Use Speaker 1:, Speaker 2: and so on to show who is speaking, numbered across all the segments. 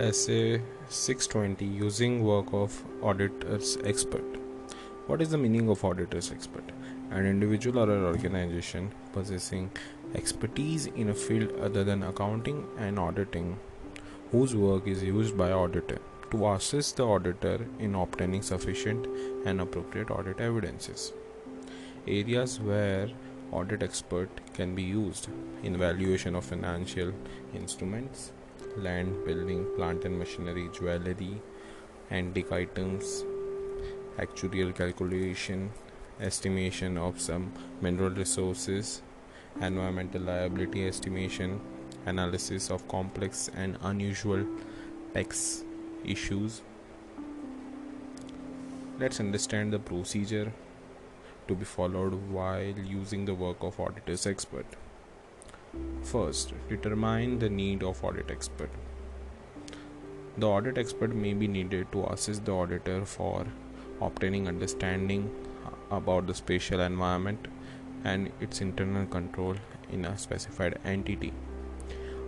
Speaker 1: SA 620 Using Work of Auditors Expert. What is the meaning of Auditors Expert? An individual or an organization possessing expertise in a field other than accounting and auditing, whose work is used by auditor to assist the auditor in obtaining sufficient and appropriate audit evidences. Areas where audit expert can be used in valuation of financial instruments land, building, plant and machinery, jewelry, antique items, actuarial calculation, estimation of some mineral resources, environmental liability estimation, analysis of complex and unusual tax issues. Let's understand the procedure to be followed while using the work of auditor's expert. First, determine the need of audit expert. The audit expert may be needed to assist the auditor for obtaining understanding about the spatial environment and its internal control in a specified entity.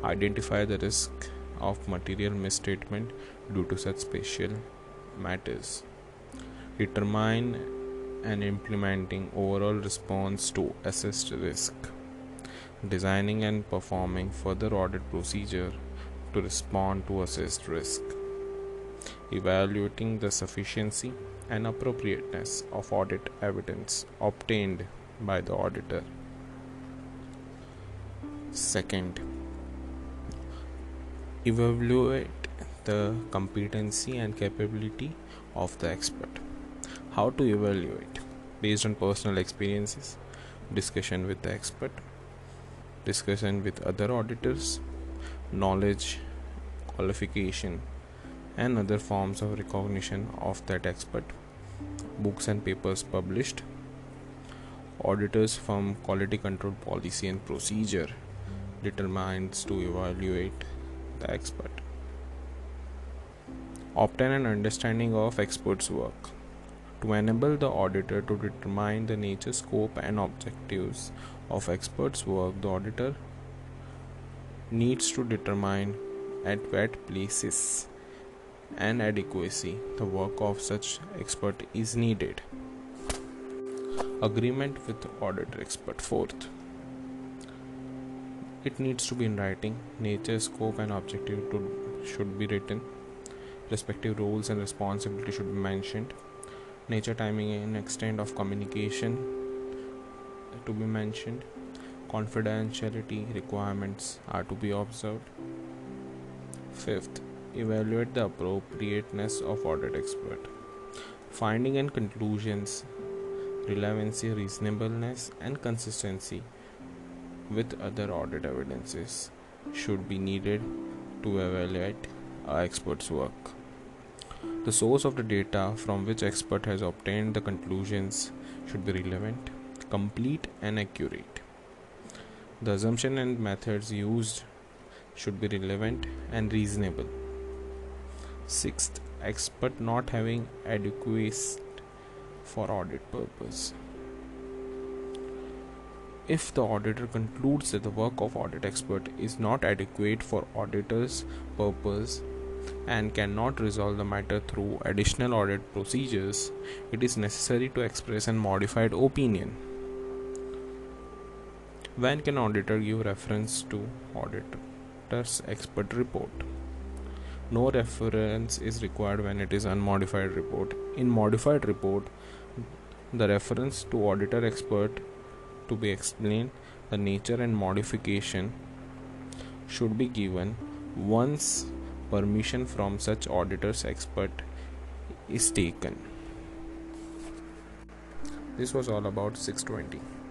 Speaker 1: Identify the risk of material misstatement due to such spatial matters. Determine and implementing overall response to assessed risk designing and performing further audit procedure to respond to assessed risk, evaluating the sufficiency and appropriateness of audit evidence obtained by the auditor. Second, evaluate the competency and capability of the expert. How to evaluate? Based on personal experiences, discussion with the expert, discussion with other auditors, knowledge, qualification, and other forms of recognition of that expert, books and papers published, auditors from quality control policy and procedure. Determines to evaluate the expert. Obtain an understanding of expert's work. To enable the auditor to determine the nature, scope, and objectives of experts' work, the auditor needs to determine at what places and adequacy the work of such expert is needed. Agreement with auditor expert. Fourth, it needs to be in writing. Nature, scope, and objective to, should be written. Respective roles and responsibility should be mentioned nature timing and extent of communication to be mentioned. Confidentiality requirements are to be observed. Fifth evaluate the appropriateness of audit expert. Finding and conclusions relevancy reasonableness and consistency with other audit evidences should be needed to evaluate a expert's work. The source of the data from which expert has obtained the conclusions should be relevant, complete and accurate. The assumption and methods used should be relevant and reasonable. Sixth, expert not having adequate for audit purpose. If the auditor concludes that the work of audit expert is not adequate for auditor's purpose, and cannot resolve the matter through additional audit procedures, it is necessary to express a modified opinion. When can auditor give reference to auditor's expert report? No reference is required when it is unmodified report. In modified report, the reference to auditor expert to be explained the nature and modification should be given once permission from such auditor's expert is taken. This was all about 620.